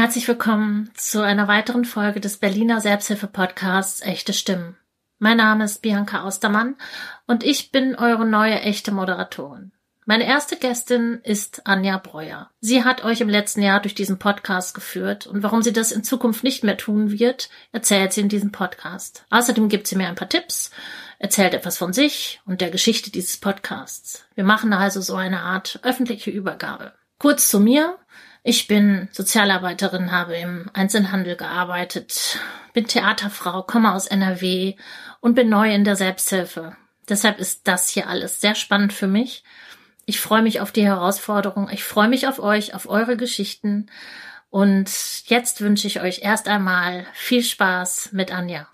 Herzlich willkommen zu einer weiteren Folge des Berliner Selbsthilfe-Podcasts Echte Stimmen. Mein Name ist Bianca Austermann und ich bin eure neue echte Moderatorin. Meine erste Gästin ist Anja Breuer. Sie hat euch im letzten Jahr durch diesen Podcast geführt und warum sie das in Zukunft nicht mehr tun wird, erzählt sie in diesem Podcast. Außerdem gibt sie mir ein paar Tipps, erzählt etwas von sich und der Geschichte dieses Podcasts. Wir machen also so eine Art öffentliche Übergabe. Kurz zu mir. Ich bin Sozialarbeiterin, habe im Einzelhandel gearbeitet, bin Theaterfrau, komme aus NRW und bin neu in der Selbsthilfe. Deshalb ist das hier alles sehr spannend für mich ich freue mich auf die Herausforderung. Ich freue mich auf euch, auf eure Geschichten. Und jetzt wünsche ich euch erst einmal viel Spaß mit Anja.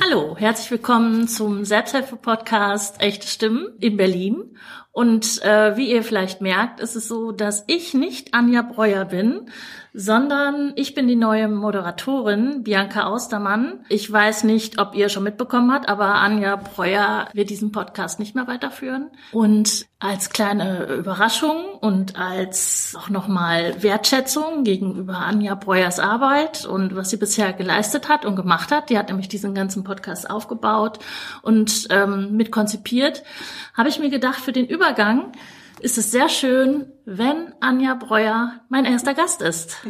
Hallo, herzlich willkommen zum Selbsthilfe-Podcast Echte Stimmen in Berlin. Und äh, wie ihr vielleicht merkt, ist es so, dass ich nicht Anja Breuer bin, sondern ich bin die neue Moderatorin, Bianca Austermann. Ich weiß nicht, ob ihr schon mitbekommen habt, aber Anja Breuer wird diesen Podcast nicht mehr weiterführen. Und als kleine Überraschung und als auch nochmal Wertschätzung gegenüber Anja Breuers Arbeit und was sie bisher geleistet hat und gemacht hat, die hat nämlich diesen ganzen Podcast aufgebaut und ähm, mit habe ich mir gedacht, für den Übergang ist es sehr schön, wenn Anja Breuer mein erster Gast ist.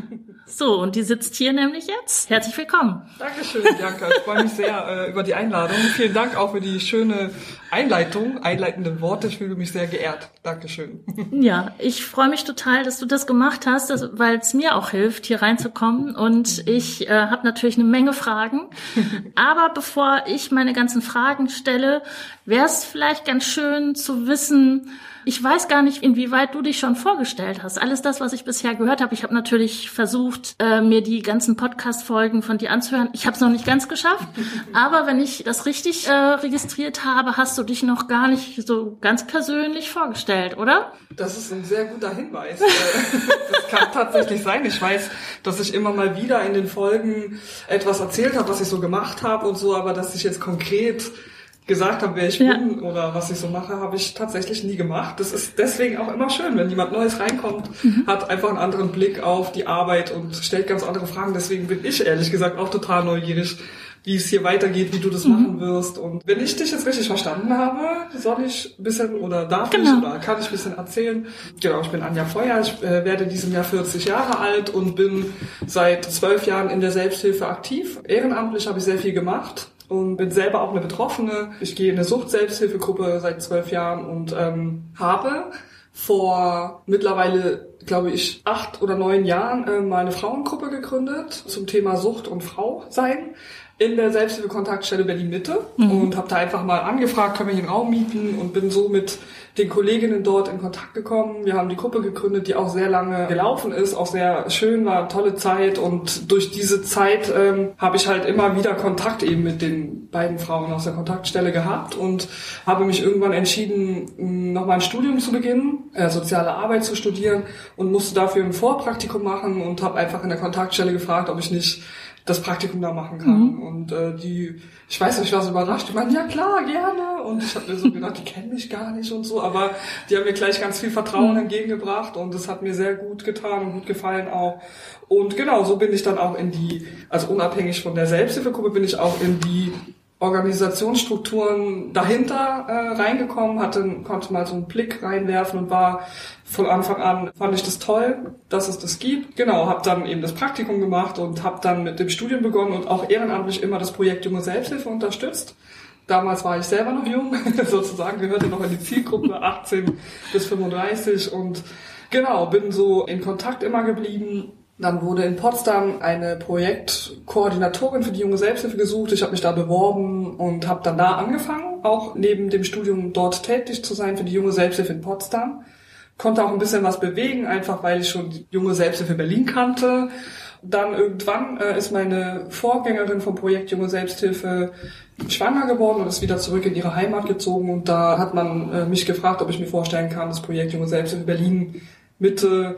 So, und die sitzt hier nämlich jetzt. Herzlich willkommen. Dankeschön, Bianca. Ich freue mich sehr äh, über die Einladung. Vielen Dank auch für die schöne Einleitung, einleitenden Worte. Ich fühle mich sehr geehrt. Dankeschön. Ja, ich freue mich total, dass du das gemacht hast, weil es mir auch hilft, hier reinzukommen. Und ich äh, habe natürlich eine Menge Fragen. Aber bevor ich meine ganzen Fragen stelle, wäre es vielleicht ganz schön zu wissen, ich weiß gar nicht, inwieweit du dich schon vorgestellt hast. Alles das, was ich bisher gehört habe, ich habe natürlich versucht, äh, mir die ganzen Podcast-Folgen von dir anzuhören. Ich habe es noch nicht ganz geschafft, aber wenn ich das richtig äh, registriert habe, hast du dich noch gar nicht so ganz persönlich vorgestellt, oder? Das ist ein sehr guter Hinweis. Das kann tatsächlich sein. Ich weiß, dass ich immer mal wieder in den Folgen etwas erzählt habe, was ich so gemacht habe und so, aber dass ich jetzt konkret gesagt habe, wer ich ja. bin oder was ich so mache, habe ich tatsächlich nie gemacht. Das ist deswegen auch immer schön, wenn jemand Neues reinkommt, mhm. hat einfach einen anderen Blick auf die Arbeit und stellt ganz andere Fragen. Deswegen bin ich ehrlich gesagt auch total neugierig, wie es hier weitergeht, wie du das mhm. machen wirst. Und wenn ich dich jetzt richtig verstanden habe, soll ich ein bisschen oder darf genau. ich oder kann ich ein bisschen erzählen. Genau, ich bin Anja Feuer, ich äh, werde diesem Jahr 40 Jahre alt und bin seit zwölf Jahren in der Selbsthilfe aktiv. Ehrenamtlich habe ich sehr viel gemacht und bin selber auch eine Betroffene. Ich gehe in eine Sucht-Selbsthilfegruppe seit zwölf Jahren und ähm, habe vor mittlerweile, glaube ich, acht oder neun Jahren äh, meine Frauengruppe gegründet zum Thema Sucht und Frau sein in der Selbsthilfe-Kontaktstelle Berlin Mitte mhm. und habe da einfach mal angefragt, können wir hier einen Raum mieten und bin so mit den Kolleginnen dort in Kontakt gekommen. Wir haben die Gruppe gegründet, die auch sehr lange gelaufen ist, auch sehr schön war, tolle Zeit und durch diese Zeit ähm, habe ich halt immer wieder Kontakt eben mit den beiden Frauen aus der Kontaktstelle gehabt und habe mich irgendwann entschieden, nochmal ein Studium zu beginnen, äh, soziale Arbeit zu studieren und musste dafür ein Vorpraktikum machen und habe einfach in der Kontaktstelle gefragt, ob ich nicht das Praktikum da machen kann. Mhm. Und äh, die, ich weiß nicht, ich war so überrascht, die meinen, ja klar, gerne. Und ich habe mir so gedacht, die kennen mich gar nicht und so, aber die haben mir gleich ganz viel Vertrauen mhm. entgegengebracht und das hat mir sehr gut getan und gut gefallen auch. Und genau, so bin ich dann auch in die, also unabhängig von der Selbsthilfegruppe, bin ich auch in die Organisationsstrukturen dahinter äh, reingekommen, hatte, konnte mal so einen Blick reinwerfen und war von Anfang an, fand ich das toll, dass es das gibt. Genau, habe dann eben das Praktikum gemacht und habe dann mit dem Studium begonnen und auch ehrenamtlich immer das Projekt Junge Selbsthilfe unterstützt. Damals war ich selber noch jung, sozusagen gehörte noch in die Zielgruppe 18 bis 35 und genau, bin so in Kontakt immer geblieben dann wurde in Potsdam eine Projektkoordinatorin für die junge Selbsthilfe gesucht. Ich habe mich da beworben und habe dann da angefangen, auch neben dem Studium dort tätig zu sein für die junge Selbsthilfe in Potsdam. Konnte auch ein bisschen was bewegen, einfach weil ich schon die junge Selbsthilfe Berlin kannte. Dann irgendwann äh, ist meine Vorgängerin vom Projekt Junge Selbsthilfe schwanger geworden und ist wieder zurück in ihre Heimat gezogen. Und da hat man äh, mich gefragt, ob ich mir vorstellen kann, das Projekt Junge Selbsthilfe Berlin Mitte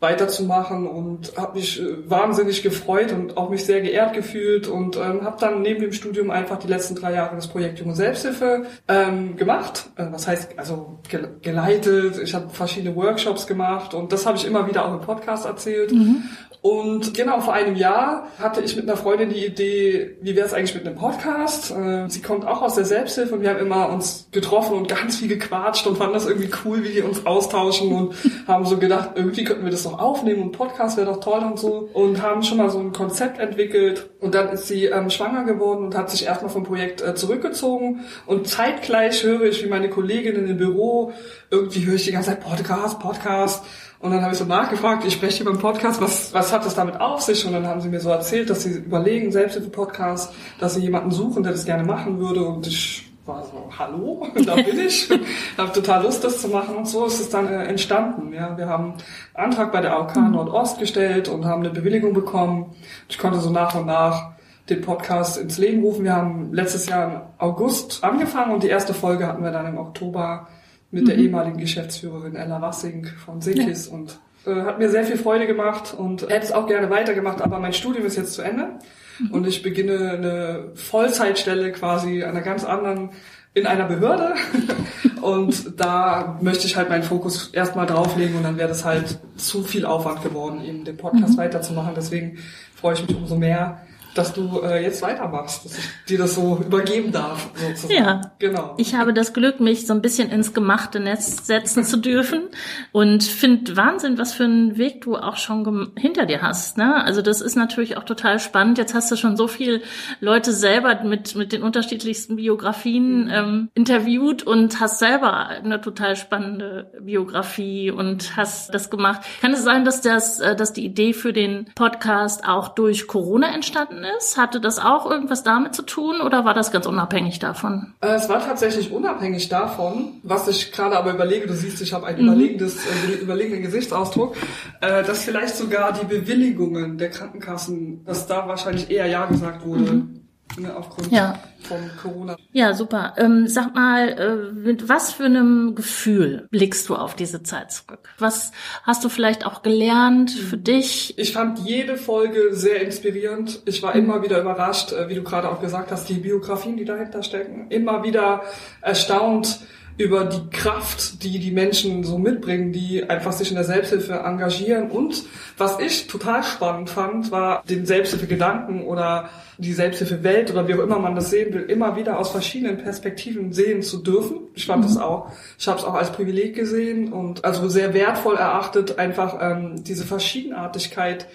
weiterzumachen und habe mich äh, wahnsinnig gefreut und auch mich sehr geehrt gefühlt und ähm, habe dann neben dem Studium einfach die letzten drei Jahre das Projekt Junge Selbsthilfe ähm, gemacht. Äh, was heißt also ge geleitet? Ich habe verschiedene Workshops gemacht und das habe ich immer wieder auch im Podcast erzählt. Mhm. Und genau vor einem Jahr hatte ich mit einer Freundin die Idee, wie wäre es eigentlich mit einem Podcast? Äh, sie kommt auch aus der Selbsthilfe und wir haben immer uns getroffen und ganz viel gequatscht und fanden das irgendwie cool, wie wir uns austauschen und haben so gedacht, irgendwie könnten wir das doch aufnehmen und Podcast wäre doch toll und so. Und haben schon mal so ein Konzept entwickelt und dann ist sie ähm, schwanger geworden und hat sich erstmal vom Projekt äh, zurückgezogen. Und zeitgleich höre ich, wie meine Kolleginnen im Büro irgendwie höre ich die ganze Zeit Podcast, Podcast und dann habe ich so nachgefragt, ich spreche hier beim Podcast, was, was hat das damit auf sich? Und dann haben sie mir so erzählt, dass sie überlegen, Selbsthilfe-Podcast, dass sie jemanden suchen, der das gerne machen würde. Und ich war so, hallo, da bin ich. habe total Lust, das zu machen. Und so ist es dann äh, entstanden. Ja, wir haben einen Antrag bei der AOK mhm. Nordost gestellt und haben eine Bewilligung bekommen. Ich konnte so nach und nach den Podcast ins Leben rufen. Wir haben letztes Jahr im August angefangen und die erste Folge hatten wir dann im Oktober mit mhm. der ehemaligen Geschäftsführerin Ella Wassing von Sinkis ja. und äh, hat mir sehr viel Freude gemacht und hätte es auch gerne weitergemacht, aber mein Studium ist jetzt zu Ende mhm. und ich beginne eine Vollzeitstelle quasi einer ganz anderen in einer Behörde und da möchte ich halt meinen Fokus erstmal drauflegen und dann wäre das halt zu viel Aufwand geworden, eben den Podcast mhm. weiterzumachen. Deswegen freue ich mich umso mehr, dass du äh, jetzt weitermachst, dass ich dir das so übergeben darf. Sozusagen. Ja, genau. Ich habe das Glück, mich so ein bisschen ins gemachte Netz setzen zu dürfen und finde Wahnsinn, was für einen Weg du auch schon hinter dir hast. Ne? Also das ist natürlich auch total spannend. Jetzt hast du schon so viel Leute selber mit mit den unterschiedlichsten Biografien mhm. ähm, interviewt und hast selber eine total spannende Biografie und hast das gemacht. Kann es sein, dass das, äh, dass die Idee für den Podcast auch durch Corona entstanden ist? Hatte das auch irgendwas damit zu tun oder war das ganz unabhängig davon? Äh, es war tatsächlich unabhängig davon, was ich gerade aber überlege, du siehst, ich habe einen mhm. überlegendes, äh, überlegenen Gesichtsausdruck, äh, dass vielleicht sogar die Bewilligungen der Krankenkassen, dass da wahrscheinlich eher Ja gesagt wurde. Mhm ne, aufgrund ja. von Corona. Ja, super. Ähm, sag mal, äh, mit was für einem Gefühl blickst du auf diese Zeit zurück? Was hast du vielleicht auch gelernt für mhm. dich? Ich fand jede Folge sehr inspirierend. Ich war mhm. immer wieder überrascht, äh, wie du gerade auch gesagt hast, die Biografien, die dahinter stecken. Immer wieder erstaunt, über die Kraft, die die Menschen so mitbringen, die einfach sich in der Selbsthilfe engagieren. Und was ich total spannend fand, war den Selbsthilfegedanken oder die Selbsthilfewelt oder wie auch immer man das sehen will, immer wieder aus verschiedenen Perspektiven sehen zu dürfen. Ich fand mhm. das auch, ich habe es auch als Privileg gesehen und also sehr wertvoll erachtet, einfach ähm, diese Verschiedenartigkeit,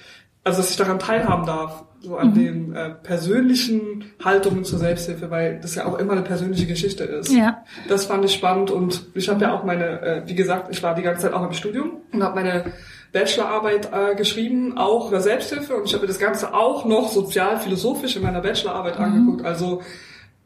also dass ich daran teilhaben darf so an mhm. den äh, persönlichen Haltungen zur Selbsthilfe, weil das ja auch immer eine persönliche Geschichte ist. Ja. Das fand ich spannend und ich habe ja auch meine, äh, wie gesagt, ich war die ganze Zeit auch im Studium und habe meine Bachelorarbeit äh, geschrieben, auch über Selbsthilfe und ich habe mir das Ganze auch noch sozial-philosophisch in meiner Bachelorarbeit mhm. angeguckt. Also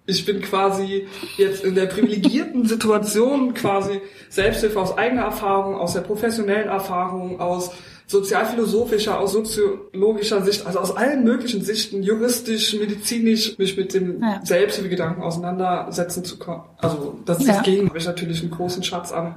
ich bin quasi jetzt in der privilegierten Situation, quasi Selbsthilfe aus eigener Erfahrung, aus der professionellen Erfahrung, aus sozialphilosophischer, aus soziologischer Sicht, also aus allen möglichen Sichten, juristisch, medizinisch, mich mit dem ja. Selbsthilfegedanken auseinandersetzen zu können. Also das ist ja. habe ich natürlich einen großen Schatz an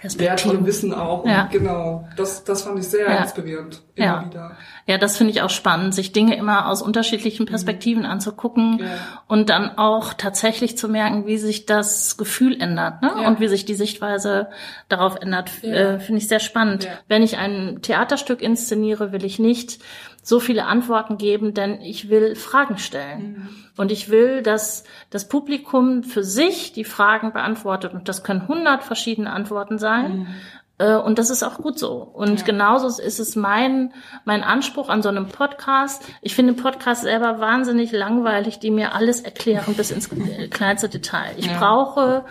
wertvollem Wissen auch. Ja. Und genau, das, das fand ich sehr ja. inspirierend. Immer ja. wieder. Ja, das finde ich auch spannend, sich Dinge immer aus unterschiedlichen mhm. Perspektiven mhm. anzugucken ja. und dann auch tatsächlich zu merken, wie sich das Gefühl ändert ne? Und wie sich die Sichtweise darauf ändert. Äh, finde ich sehr spannend. Wenn ich ein Theaterstück inszeniere, will ich nicht so viele Antworten geben, denn ich will Fragen stellen. Mhm. Und ich will, dass das Publikum für sich die Fragen beantwortet. Und das können hundert verschiedene Antworten sein. Mhm. Äh, und das ist auch gut so. Und ja. genauso ist es mein, mein Anspruch an so einem Podcast. Ich finde Podcast selber wahnsinnig langweilig, die mir alles erklären bis ins kleinste Detail. Ich ja. brauche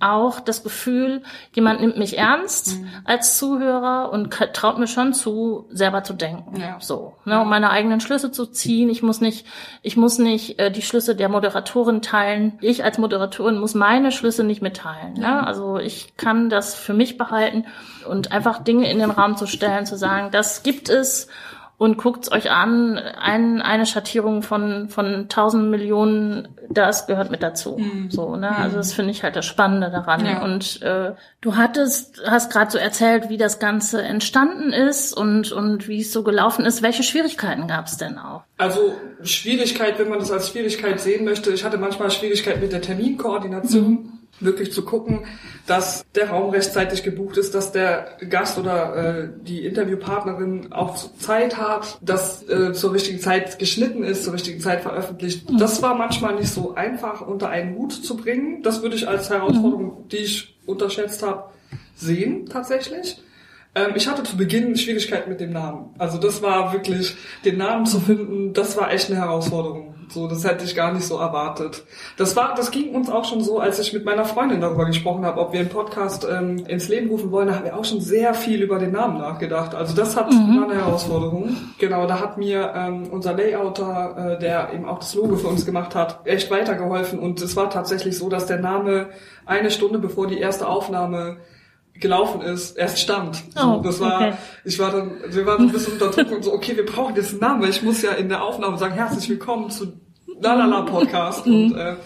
auch das Gefühl, jemand nimmt mich ernst mhm. als Zuhörer und traut mir schon zu, selber zu denken. Ja. So, ne, um meine eigenen Schlüsse zu ziehen. Ich muss nicht, ich muss nicht äh, die Schlüsse der Moderatorin teilen. Ich als Moderatorin muss meine Schlüsse nicht mitteilen. Ne? Ja. Ne? Also ich kann das für mich behalten und einfach Dinge in den Raum zu stellen, zu sagen, das gibt es und guckt's euch an. Ein, eine Schattierung von von tausend Millionen, das gehört mit dazu. Mhm. So, ne? Also das finde ich halt das Spannende daran. Ja. Und äh, du hattest, hast gerade so erzählt, wie das Ganze entstanden ist und und wie es so gelaufen ist. Welche Schwierigkeiten gab's denn auch? Also Schwierigkeit, wenn man das als Schwierigkeit sehen möchte. Ich hatte manchmal Schwierigkeit mit der Terminkoordination. Mhm wirklich zu gucken, dass der Raum rechtzeitig gebucht ist, dass der Gast oder äh, die Interviewpartnerin auch Zeit hat, dass äh, zur richtigen Zeit geschnitten ist, zur richtigen Zeit veröffentlicht. Mhm. Das war manchmal nicht so einfach unter einen Hut zu bringen. Das würde ich als Herausforderung, die ich unterschätzt habe, sehen tatsächlich. Ähm, ich hatte zu Beginn Schwierigkeiten mit dem Namen. Also das war wirklich, den Namen zu finden, das war echt eine Herausforderung. So, das hätte ich gar nicht so erwartet. Das war, das ging uns auch schon so, als ich mit meiner Freundin darüber gesprochen habe, ob wir einen Podcast ähm, ins Leben rufen wollen. Da haben wir auch schon sehr viel über den Namen nachgedacht. Also das hat mhm. war eine Herausforderung. Genau, da hat mir ähm, unser Layouter, äh, der eben auch das Logo für uns gemacht hat, echt weitergeholfen. Und es war tatsächlich so, dass der Name eine Stunde bevor die erste Aufnahme gelaufen ist, erst stand. So, oh, das war, okay. ich war dann, wir waren ein bisschen unter Druck und so, okay, wir brauchen jetzt einen Namen, weil ich muss ja in der Aufnahme sagen, herzlich willkommen zu Lalala Podcast. Mhm. und äh,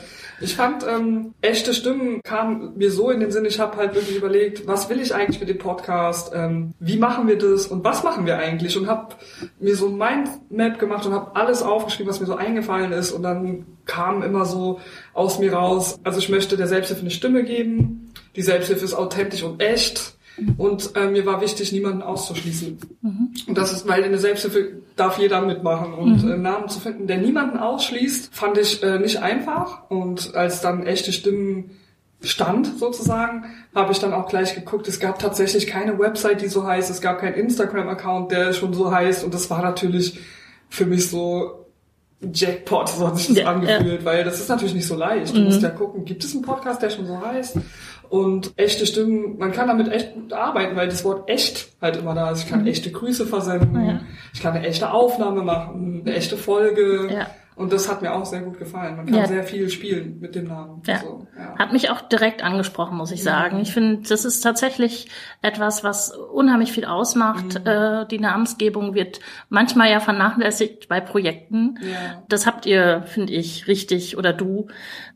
ich fand, ähm, echte Stimmen kam mir so in den Sinn, ich habe halt wirklich überlegt, was will ich eigentlich mit dem Podcast, ähm, wie machen wir das? Und was machen wir eigentlich? Und habe mir so ein Mindmap gemacht und habe alles aufgeschrieben, was mir so eingefallen ist. Und dann kam immer so aus mir raus, also ich möchte der Selbsthilfe eine Stimme geben, die Selbsthilfe ist authentisch und echt. Und äh, mir war wichtig, niemanden auszuschließen. Mhm. Und das ist, weil in der Selbsthilfe darf jeder mitmachen. Und mhm. äh, Namen zu finden, der niemanden ausschließt, fand ich äh, nicht einfach. Und als dann echte Stimmen stand sozusagen, habe ich dann auch gleich geguckt, es gab tatsächlich keine Website, die so heißt, es gab keinen Instagram-Account, der schon so heißt. Und das war natürlich für mich so Jackpot, so hat sich das ja, angefühlt, ja. weil das ist natürlich nicht so leicht. Du mhm. musst ja gucken, gibt es einen Podcast, der schon so heißt? Und echte Stimmen, man kann damit echt gut arbeiten, weil das Wort echt halt immer da ist. Ich kann mhm. echte Grüße versenden, ja. ich kann eine echte Aufnahme machen, eine echte Folge. Ja. Und das hat mir auch sehr gut gefallen. Man kann ja. sehr viel spielen mit dem Namen. Ja. So, ja. Hat mich auch direkt angesprochen, muss ich sagen. Ich finde, das ist tatsächlich etwas, was unheimlich viel ausmacht. Mhm. Äh, die Namensgebung wird manchmal ja vernachlässigt bei Projekten. Ja. Das habt ihr, finde ich, richtig oder du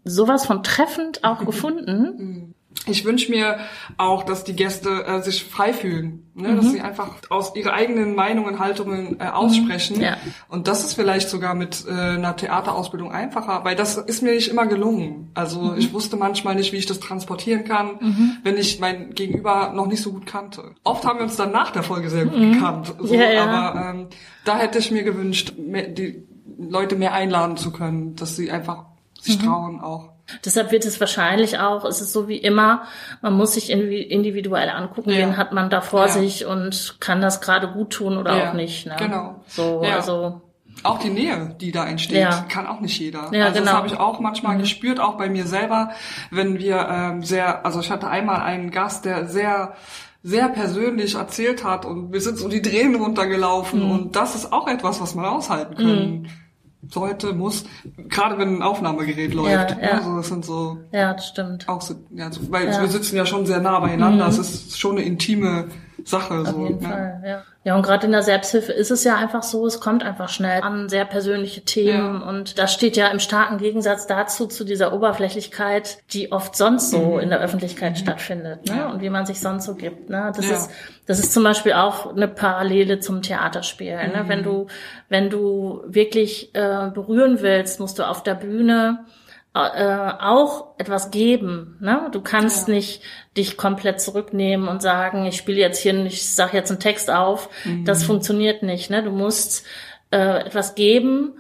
sowas von treffend auch gefunden. Mhm ich wünsche mir auch, dass die Gäste äh, sich frei fühlen, ne? Mhm. dass sie einfach aus ihre eigenen Meinungen, Haltungen äh, aussprechen. Mhm. Ja. Und das ist vielleicht sogar mit äh, einer Theaterausbildung einfacher, weil das ist mir nicht immer gelungen. Also mhm. ich wusste manchmal nicht, wie ich das transportieren kann, mhm. wenn ich mein Gegenüber noch nicht so gut kannte. Oft haben wir uns dann nach der Folge sehr gut mhm. gekannt, so, ja, ja. aber ähm, da hätte ich mir gewünscht, mehr, die Leute mehr einladen zu können, dass sie einfach sich mhm. trauen auch. Deshalb wird es wahrscheinlich auch, es ist so wie immer, man muss sich individuell angucken, ja. wen hat man da vor ja. sich und kann das gerade gut tun oder ja. auch nicht. Ne? Genau. So, also auch die Nähe, die da entsteht, ja. kann auch nicht jeder. Ja, also genau. das habe ich auch manchmal mhm. gespürt, auch bei mir selber, wenn wir ähm, sehr, also ich hatte einmal einen Gast, der sehr sehr persönlich erzählt hat und wir sind so die Tränen runtergelaufen mhm. und das ist auch etwas, was man aushalten können. Mhm sollte, muss, gerade wenn ein Aufnahmegerät läuft. Ja, ja. Also das sind so. Ja, das stimmt. Auch so, ja, weil ja. wir sitzen ja schon sehr nah beieinander. Mhm. Es ist schon eine intime Sache. Auf so, jeden ne? Fall, ja. Ja, und gerade in der Selbsthilfe ist es ja einfach so, es kommt einfach schnell an sehr persönliche Themen ja. und das steht ja im starken Gegensatz dazu, zu dieser Oberflächlichkeit, die oft sonst so mhm. in der Öffentlichkeit mhm. stattfindet, ne? Ja. Und wie man sich sonst so gibt, ne? Das ja. ist, das ist zum Beispiel auch eine Parallele zum Theaterspiel, mhm. ne? Wenn du, wenn du wirklich äh, berühren willst, musst du auf der Bühne äh, auch etwas geben. Ne? Du kannst ja. nicht dich komplett zurücknehmen und sagen, ich spiele jetzt hier, ich sage jetzt einen Text auf. Mhm. Das funktioniert nicht. Ne? Du musst äh, etwas geben,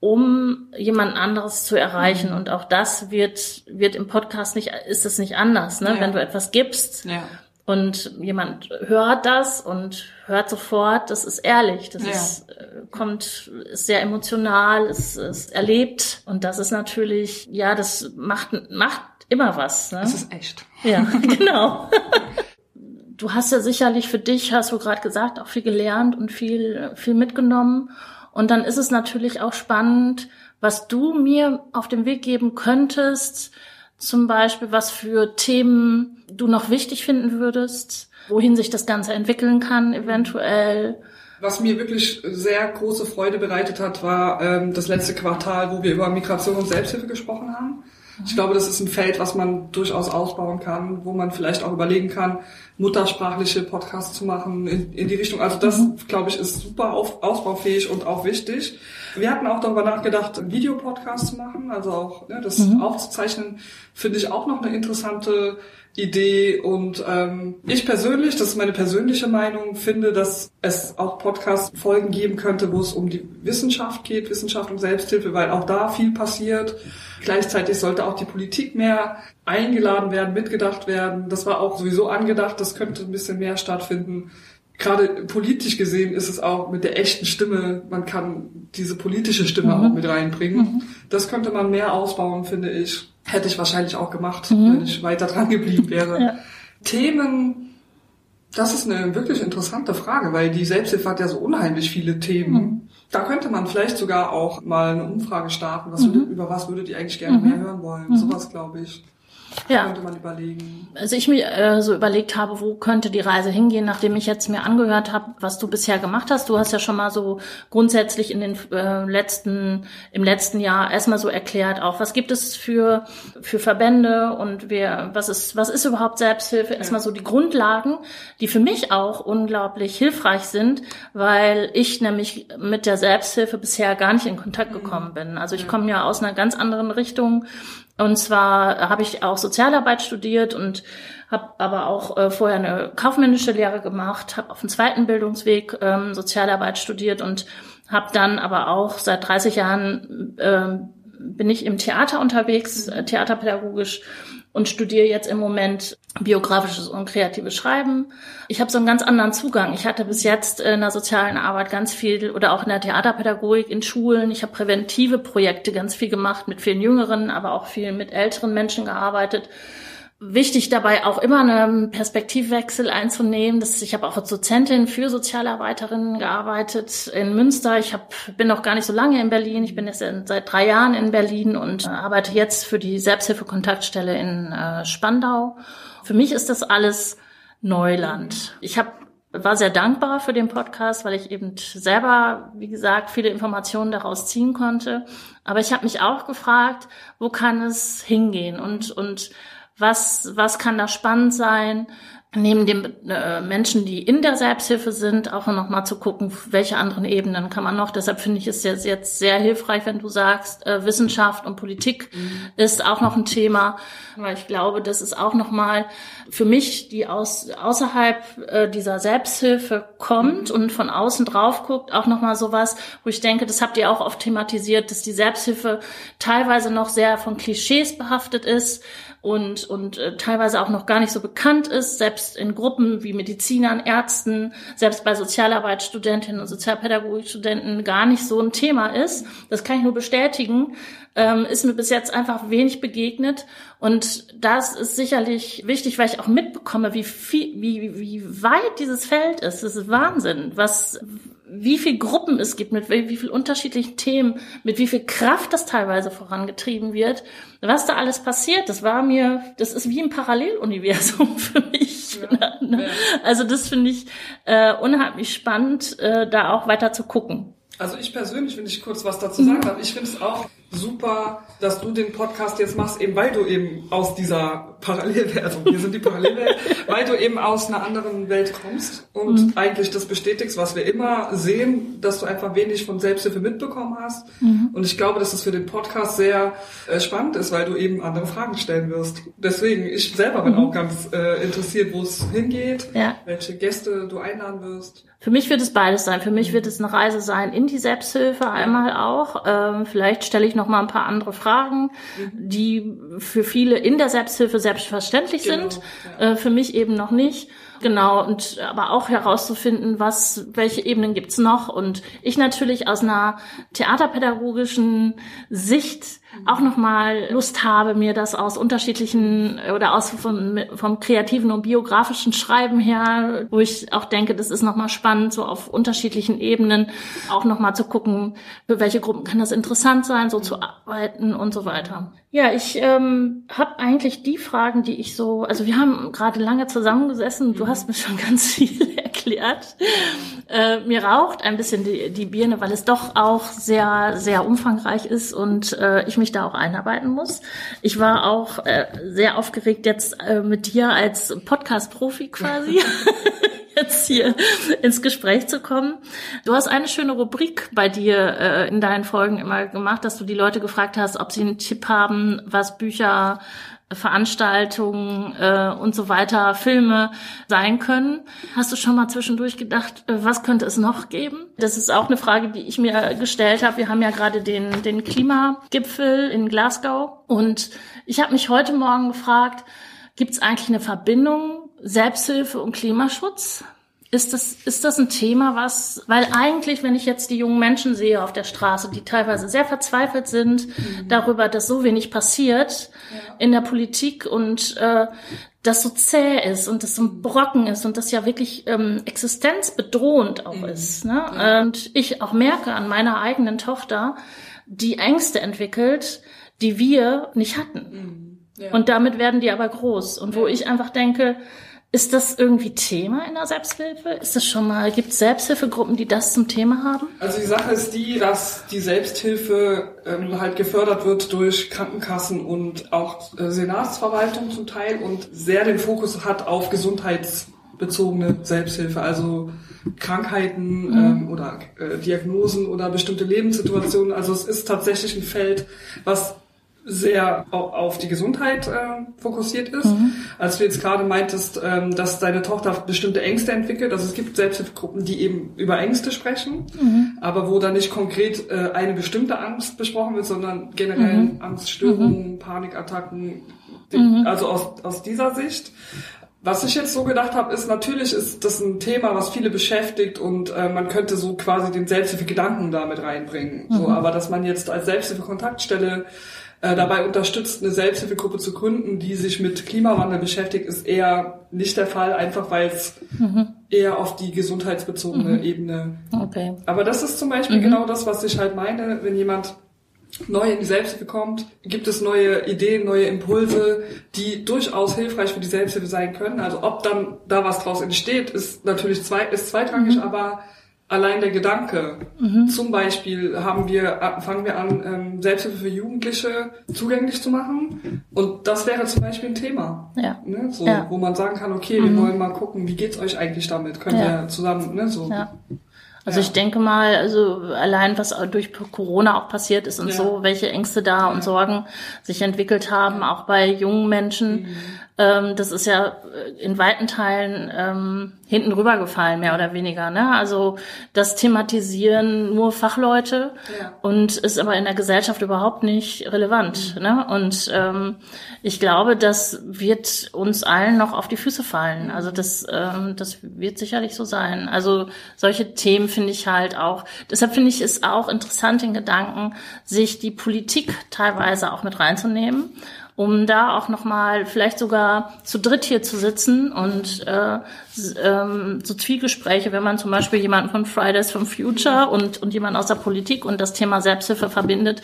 um jemand anderes zu erreichen. Mhm. Und auch das wird wird im Podcast nicht, ist es nicht anders. Ne? Ja. Wenn du etwas gibst, ja und jemand hört das und hört sofort, das ist ehrlich, das ja. ist, äh, kommt, ist sehr emotional, ist, ist erlebt und das ist natürlich, ja, das macht, macht immer was. Ne? Das ist echt. Ja, genau. du hast ja sicherlich für dich, hast du gerade gesagt, auch viel gelernt und viel, viel mitgenommen. Und dann ist es natürlich auch spannend, was du mir auf den Weg geben könntest, zum Beispiel, was für Themen du noch wichtig finden würdest, wohin sich das Ganze entwickeln kann, eventuell. Was mir wirklich sehr große Freude bereitet hat, war ähm, das letzte Quartal, wo wir über Migration und Selbsthilfe gesprochen haben. Ich glaube, das ist ein Feld, was man durchaus ausbauen kann, wo man vielleicht auch überlegen kann, muttersprachliche Podcasts zu machen in, in die Richtung. Also das, mhm. glaube ich, ist super auf, ausbaufähig und auch wichtig. Wir hatten auch darüber nachgedacht, Videopodcasts zu machen, also auch ne, das mhm. aufzuzeichnen, finde ich auch noch eine interessante Idee. Und ähm, ich persönlich, das ist meine persönliche Meinung, finde, dass es auch Podcast-Folgen geben könnte, wo es um die Wissenschaft geht, Wissenschaft und Selbsthilfe, weil auch da viel passiert. Gleichzeitig sollte auch die Politik mehr eingeladen werden, mitgedacht werden. Das war auch sowieso angedacht, das könnte ein bisschen mehr stattfinden. Gerade politisch gesehen ist es auch mit der echten Stimme, man kann diese politische Stimme mhm. auch mit reinbringen. Mhm. Das könnte man mehr ausbauen, finde ich. Hätte ich wahrscheinlich auch gemacht, mhm. wenn ich weiter dran geblieben wäre. Ja. Themen, das ist eine wirklich interessante Frage, weil die Selbsthilfe hat ja so unheimlich viele Themen. Mhm. Da könnte man vielleicht sogar auch mal eine Umfrage starten. Was mhm. würde, über was würdet ihr eigentlich gerne mhm. mehr hören wollen? Mhm. Sowas, glaube ich. Ja. Könnte man überlegen. Also ich mir äh, so überlegt habe, wo könnte die Reise hingehen, nachdem ich jetzt mir angehört habe, was du bisher gemacht hast. Du hast ja schon mal so grundsätzlich in den äh, letzten, im letzten Jahr erstmal so erklärt, auch was gibt es für, für Verbände und wer, was ist, was ist überhaupt Selbsthilfe? Erstmal so die Grundlagen, die für mich auch unglaublich hilfreich sind, weil ich nämlich mit der Selbsthilfe bisher gar nicht in Kontakt mhm. gekommen bin. Also ich komme ja aus einer ganz anderen Richtung und zwar habe ich auch Sozialarbeit studiert und habe aber auch äh, vorher eine kaufmännische Lehre gemacht, habe auf dem zweiten Bildungsweg ähm, Sozialarbeit studiert und habe dann aber auch seit 30 Jahren äh, bin ich im Theater unterwegs, äh, theaterpädagogisch und studiere jetzt im Moment biografisches und kreatives Schreiben. Ich habe so einen ganz anderen Zugang. Ich hatte bis jetzt in der sozialen Arbeit ganz viel oder auch in der Theaterpädagogik in Schulen. Ich habe präventive Projekte ganz viel gemacht mit vielen Jüngeren, aber auch viel mit älteren Menschen gearbeitet wichtig dabei auch immer einen Perspektivwechsel einzunehmen. Das, ich habe auch als Dozentin für Sozialarbeiterinnen gearbeitet in Münster. Ich hab, bin noch gar nicht so lange in Berlin. Ich bin jetzt seit drei Jahren in Berlin und äh, arbeite jetzt für die Selbsthilfekontaktstelle in äh, Spandau. Für mich ist das alles Neuland. Ich hab, war sehr dankbar für den Podcast, weil ich eben selber, wie gesagt, viele Informationen daraus ziehen konnte. Aber ich habe mich auch gefragt, wo kann es hingehen und und was, was kann da spannend sein? Neben den äh, Menschen, die in der Selbsthilfe sind, auch noch mal zu gucken, welche anderen Ebenen kann man noch. Deshalb finde ich es jetzt, jetzt sehr hilfreich, wenn du sagst, äh, Wissenschaft und Politik mhm. ist auch noch ein Thema, weil ich glaube, das ist auch noch mal für mich, die aus außerhalb äh, dieser Selbsthilfe kommt mhm. und von außen drauf guckt, auch noch mal sowas, wo ich denke, das habt ihr auch oft thematisiert, dass die Selbsthilfe teilweise noch sehr von Klischees behaftet ist und, und äh, teilweise auch noch gar nicht so bekannt ist, selbst in Gruppen wie Medizinern, Ärzten, selbst bei Sozialarbeitsstudentinnen und Sozialpädagogikstudenten gar nicht so ein Thema ist. Das kann ich nur bestätigen. Ähm, ist mir bis jetzt einfach wenig begegnet. Und das ist sicherlich wichtig, weil ich auch mitbekomme, wie viel, wie, wie weit dieses Feld ist. Das ist Wahnsinn, was, wie viel Gruppen es gibt, mit wie, viel unterschiedlichen Themen, mit wie viel Kraft das teilweise vorangetrieben wird, was da alles passiert, das war mir, das ist wie ein Paralleluniversum für mich. Ja, ja. Also das finde ich äh, unheimlich spannend, äh, da auch weiter zu gucken. Also ich persönlich, wenn ich kurz was dazu sagen darf, ich finde es auch super, dass du den Podcast jetzt machst, eben weil du eben aus dieser Parallelwelt, also wir sind die Parallelwelt, weil du eben aus einer anderen Welt kommst und mhm. eigentlich das bestätigst, was wir immer sehen, dass du einfach wenig von Selbsthilfe mitbekommen hast. Mhm. Und ich glaube, dass das für den Podcast sehr äh, spannend ist, weil du eben andere Fragen stellen wirst. Deswegen, ich selber bin mhm. auch ganz äh, interessiert, wo es hingeht, ja. welche Gäste du einladen wirst. Für mich wird es beides sein. Für mich wird es eine Reise sein in die Selbsthilfe einmal auch. Ähm, vielleicht stelle ich noch mal ein paar andere Fragen, die für viele in der Selbsthilfe selbstverständlich genau, sind. Ja. Äh, für mich eben noch nicht. Genau, und aber auch herauszufinden, was, welche Ebenen gibt's noch. Und ich natürlich aus einer theaterpädagogischen Sicht auch nochmal Lust habe, mir das aus unterschiedlichen oder aus vom, vom kreativen und biografischen Schreiben her, wo ich auch denke, das ist nochmal spannend, so auf unterschiedlichen Ebenen auch nochmal zu gucken, für welche Gruppen kann das interessant sein, so zu arbeiten und so weiter. Ja, ich ähm, habe eigentlich die Fragen, die ich so, also wir haben gerade lange zusammengesessen, du hast mir schon ganz viel erklärt. Äh, mir raucht ein bisschen die, die Birne, weil es doch auch sehr, sehr umfangreich ist und äh, ich mich mich da auch einarbeiten muss. Ich war auch äh, sehr aufgeregt jetzt äh, mit dir als Podcast-Profi quasi. jetzt hier ins Gespräch zu kommen. Du hast eine schöne Rubrik bei dir äh, in deinen Folgen immer gemacht, dass du die Leute gefragt hast, ob sie einen Tipp haben, was Bücher Veranstaltungen äh, und so weiter, Filme sein können. Hast du schon mal zwischendurch gedacht, äh, was könnte es noch geben? Das ist auch eine Frage, die ich mir gestellt habe. Wir haben ja gerade den, den Klimagipfel in Glasgow und ich habe mich heute Morgen gefragt, gibt es eigentlich eine Verbindung Selbsthilfe und Klimaschutz? Ist das, ist das ein Thema, was, weil eigentlich, wenn ich jetzt die jungen Menschen sehe auf der Straße, die teilweise sehr verzweifelt sind mhm. darüber, dass so wenig passiert ja. in der Politik und äh, das so zäh ist und das so ein Brocken ist und das ja wirklich ähm, existenzbedrohend auch mhm. ist. Ne? Ja. Und ich auch merke an meiner eigenen Tochter, die Ängste entwickelt, die wir nicht hatten. Mhm. Ja. Und damit werden die aber groß. Und wo ich einfach denke, ist das irgendwie Thema in der Selbsthilfe? Ist das schon mal, gibt es Selbsthilfegruppen, die das zum Thema haben? Also die Sache ist die, dass die Selbsthilfe ähm, halt gefördert wird durch Krankenkassen und auch äh, Senatsverwaltung zum Teil und sehr den Fokus hat auf gesundheitsbezogene Selbsthilfe, also Krankheiten mhm. ähm, oder äh, Diagnosen oder bestimmte Lebenssituationen. Also es ist tatsächlich ein Feld, was sehr auf die Gesundheit äh, fokussiert ist. Mhm. Als du jetzt gerade meintest, ähm, dass deine Tochter bestimmte Ängste entwickelt, also es gibt Selbsthilfegruppen, die eben über Ängste sprechen, mhm. aber wo da nicht konkret äh, eine bestimmte Angst besprochen wird, sondern generell mhm. Angststörungen, mhm. Panikattacken, mhm. also aus, aus dieser Sicht. Was ich jetzt so gedacht habe, ist natürlich ist das ein Thema, was viele beschäftigt und äh, man könnte so quasi den Selbsthilfegedanken damit reinbringen. So, mhm. aber dass man jetzt als Selbsthilfekontaktstelle äh, dabei unterstützt, eine Selbsthilfegruppe zu gründen, die sich mit Klimawandel beschäftigt, ist eher nicht der Fall, einfach weil es mhm. eher auf die gesundheitsbezogene mhm. Ebene. Okay. Aber das ist zum Beispiel mhm. genau das, was ich halt meine, wenn jemand neu in die Selbsthilfe kommt, gibt es neue Ideen, neue Impulse, die durchaus hilfreich für die Selbsthilfe sein können. Also ob dann da was draus entsteht, ist natürlich zwei, ist zweitrangig, mhm. aber allein der Gedanke. Mhm. Zum Beispiel haben wir, fangen wir an, ähm, Selbsthilfe für Jugendliche zugänglich zu machen. Und das wäre zum Beispiel ein Thema. Ja. Ne? So, ja. Wo man sagen kann, okay, mhm. wir wollen mal gucken, wie geht's euch eigentlich damit? Können ja. wir zusammen, ne, so. Ja. Also ja. ich denke mal, also allein was durch Corona auch passiert ist und ja. so, welche Ängste da ja. und Sorgen sich entwickelt haben, auch bei jungen Menschen, mhm. Ähm, das ist ja in weiten Teilen ähm, hinten rübergefallen, mehr oder weniger. Ne? Also das thematisieren nur Fachleute und ist aber in der Gesellschaft überhaupt nicht relevant. Mhm. Ne? Und ähm, ich glaube, das wird uns allen noch auf die Füße fallen. Also das, ähm, das wird sicherlich so sein. Also solche Themen finde ich halt auch. Deshalb finde ich es auch interessant, den Gedanken, sich die Politik teilweise auch mit reinzunehmen um da auch nochmal vielleicht sogar zu dritt hier zu sitzen und äh, ähm, so Zwiegespräche, wenn man zum Beispiel jemanden von Fridays for Future und, und jemanden aus der Politik und das Thema Selbsthilfe verbindet,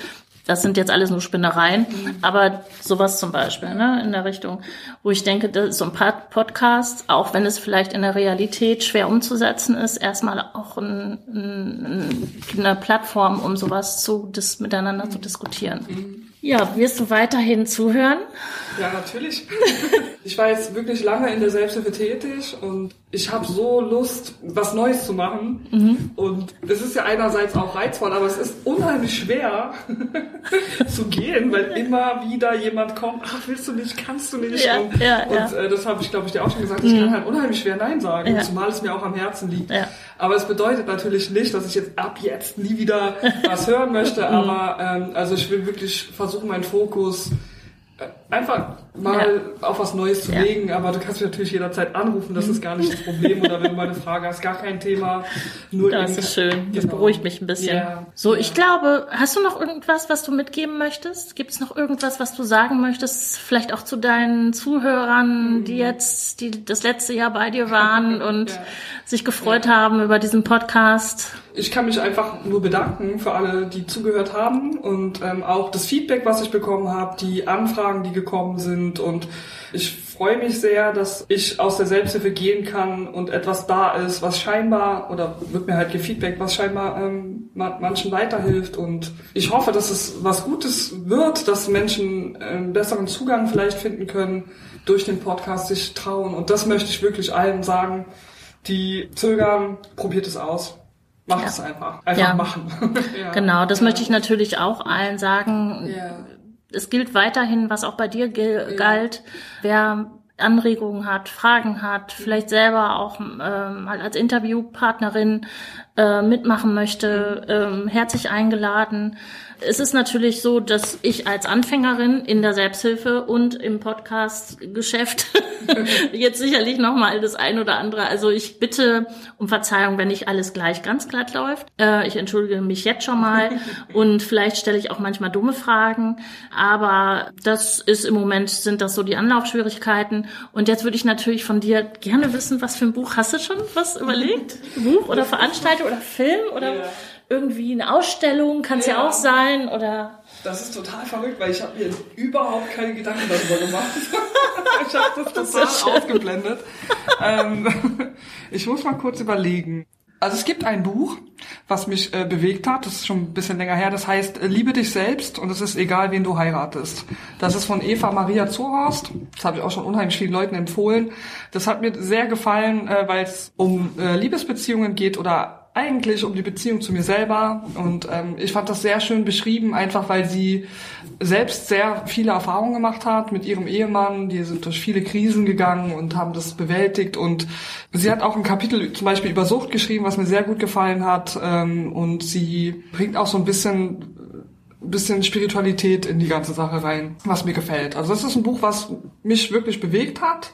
das sind jetzt alles nur Spinnereien, mhm. aber sowas zum Beispiel, ne, in der Richtung, wo ich denke, das ist so ein Podcast, auch wenn es vielleicht in der Realität schwer umzusetzen ist, erstmal auch ein, ein, eine Plattform, um sowas zu, das miteinander mhm. zu diskutieren. Ja, wirst du weiterhin zuhören? Ja, natürlich. Ich war jetzt wirklich lange in der Selbsthilfe tätig und ich habe so Lust, was Neues zu machen. Mhm. Und es ist ja einerseits auch reizvoll, aber es ist unheimlich schwer zu gehen, weil immer wieder jemand kommt, ach, willst du nicht, kannst du nicht. Ja, und ja, und ja. Äh, das habe ich, glaube ich, dir auch schon gesagt, ich mhm. kann halt unheimlich schwer Nein sagen, zumal es mir auch am Herzen liegt. Aber es bedeutet natürlich nicht, dass ich jetzt ab jetzt nie wieder was hören möchte, mhm. aber ähm, also ich will wirklich versuchen, meinen Fokus einfach mal ja. auf was Neues zu ja. legen, aber du kannst mich natürlich jederzeit anrufen, das ist gar nicht das Problem. Oder wenn du mal eine Frage hast, gar kein Thema. Nur das ist schön, das genau. beruhigt mich ein bisschen. Ja. So, ich glaube, hast du noch irgendwas, was du mitgeben möchtest? Gibt es noch irgendwas, was du sagen möchtest? Vielleicht auch zu deinen Zuhörern, mhm. die jetzt die das letzte Jahr bei dir waren und sich gefreut haben über diesen Podcast? Ich kann mich einfach nur bedanken für alle, die zugehört haben und ähm, auch das Feedback, was ich bekommen habe, die Anfragen, die gekommen sind und ich freue mich sehr, dass ich aus der Selbsthilfe gehen kann und etwas da ist, was scheinbar, oder wird mir halt gefeedback, was scheinbar ähm, manchen weiterhilft. Und ich hoffe, dass es was Gutes wird, dass Menschen einen besseren Zugang vielleicht finden können, durch den Podcast sich trauen. Und das möchte ich wirklich allen sagen, die zögern, probiert es aus. Macht ja. es einfach. Einfach ja. machen. ja. Genau, das möchte ich natürlich auch allen sagen. Es gilt weiterhin, was auch bei dir galt. Wer Anregungen hat, Fragen hat, vielleicht selber auch ähm, mal als Interviewpartnerin äh, mitmachen möchte, ähm, herzlich eingeladen. Es ist natürlich so, dass ich als Anfängerin in der Selbsthilfe und im Podcast-Geschäft jetzt sicherlich noch mal das ein oder andere. Also ich bitte um Verzeihung, wenn nicht alles gleich ganz glatt läuft. Äh, ich entschuldige mich jetzt schon mal und vielleicht stelle ich auch manchmal dumme Fragen. Aber das ist im Moment sind das so die Anlaufschwierigkeiten. Und jetzt würde ich natürlich von dir gerne wissen, was für ein Buch hast du schon was überlegt? Buch oder Veranstaltung oder Film oder? Ja irgendwie eine Ausstellung, kann es ja. ja. auch sein oder. Das ist total verrückt, weil ich habe mir überhaupt keine Gedanken darüber gemacht. ich habe das total das ausgeblendet. ähm, ich muss mal kurz überlegen. Also es gibt ein Buch, was mich äh, bewegt hat, das ist schon ein bisschen länger her, das heißt äh, Liebe dich selbst und es ist egal, wen du heiratest. Das ist von Eva Maria Zorhorst, das habe ich auch schon unheimlich vielen Leuten empfohlen. Das hat mir sehr gefallen, äh, weil es um äh, Liebesbeziehungen geht oder eigentlich um die Beziehung zu mir selber und ähm, ich fand das sehr schön beschrieben, einfach weil sie selbst sehr viele Erfahrungen gemacht hat mit ihrem Ehemann. Die sind durch viele Krisen gegangen und haben das bewältigt und sie hat auch ein Kapitel zum Beispiel über Sucht geschrieben, was mir sehr gut gefallen hat ähm, und sie bringt auch so ein bisschen bisschen Spiritualität in die ganze Sache rein, was mir gefällt. Also das ist ein Buch, was mich wirklich bewegt hat,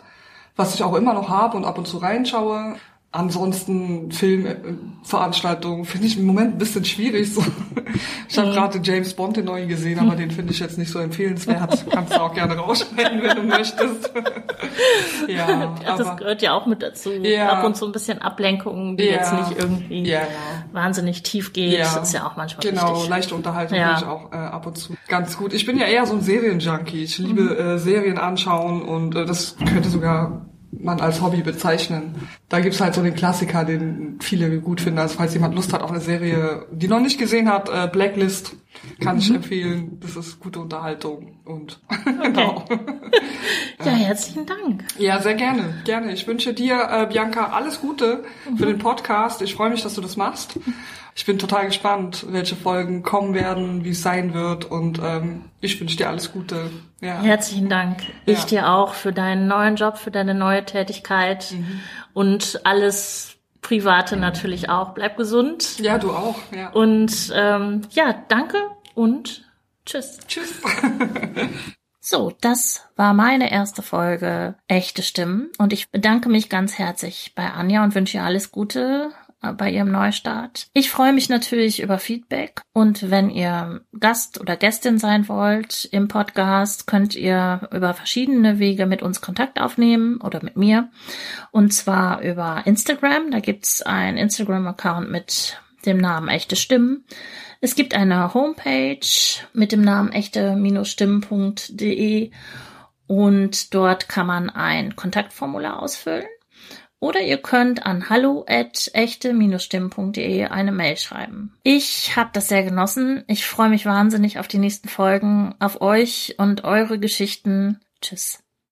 was ich auch immer noch habe und ab und zu reinschaue. Ansonsten Filmveranstaltungen finde ich im Moment ein bisschen schwierig. So. Ich habe mhm. gerade James Bond den neuen gesehen, aber den finde ich jetzt nicht so empfehlenswert. Kannst du auch gerne rausschneiden, wenn du möchtest. ja, das aber, gehört ja auch mit dazu. Ja, Ab und zu ein bisschen Ablenkungen, die ja, jetzt nicht irgendwie ja, wahnsinnig tief geht. Ja, das ist ja auch manchmal Genau, wichtig. leichte Unterhaltung ja. finde ich auch äh, ab und zu ganz gut. Ich bin ja eher so ein Serienjunkie. Ich liebe mhm. äh, Serien anschauen und äh, das könnte sogar man als Hobby bezeichnen. Da gibt's halt so den Klassiker, den viele gut finden. Also falls jemand Lust hat auf eine Serie, die noch nicht gesehen hat, äh, Blacklist, kann mhm. ich empfehlen. Das ist gute Unterhaltung und genau. ja, herzlichen Dank. Ja, sehr gerne, gerne. Ich wünsche dir, äh, Bianca, alles Gute mhm. für den Podcast. Ich freue mich, dass du das machst ich bin total gespannt, welche Folgen kommen werden, wie es sein wird und ähm, ich wünsche dir alles Gute. Ja. Herzlichen Dank. Ich ja. dir auch für deinen neuen Job, für deine neue Tätigkeit mhm. und alles Private natürlich auch. Bleib gesund. Ja, du auch. Ja. Und ähm, ja, danke und tschüss. Tschüss. So, das war meine erste Folge Echte Stimmen und ich bedanke mich ganz herzlich bei Anja und wünsche ihr alles Gute bei ihrem Neustart. Ich freue mich natürlich über Feedback und wenn ihr Gast oder Gästin sein wollt im Podcast, könnt ihr über verschiedene Wege mit uns Kontakt aufnehmen oder mit mir und zwar über Instagram. Da gibt's ein Instagram-Account mit dem Namen Echte Stimmen. Es gibt eine Homepage mit dem Namen echte-stimmen.de und dort kann man ein Kontaktformular ausfüllen. Oder ihr könnt an hallo@echte-stimmen.de eine Mail schreiben. Ich habe das sehr genossen. Ich freue mich wahnsinnig auf die nächsten Folgen, auf euch und eure Geschichten. Tschüss.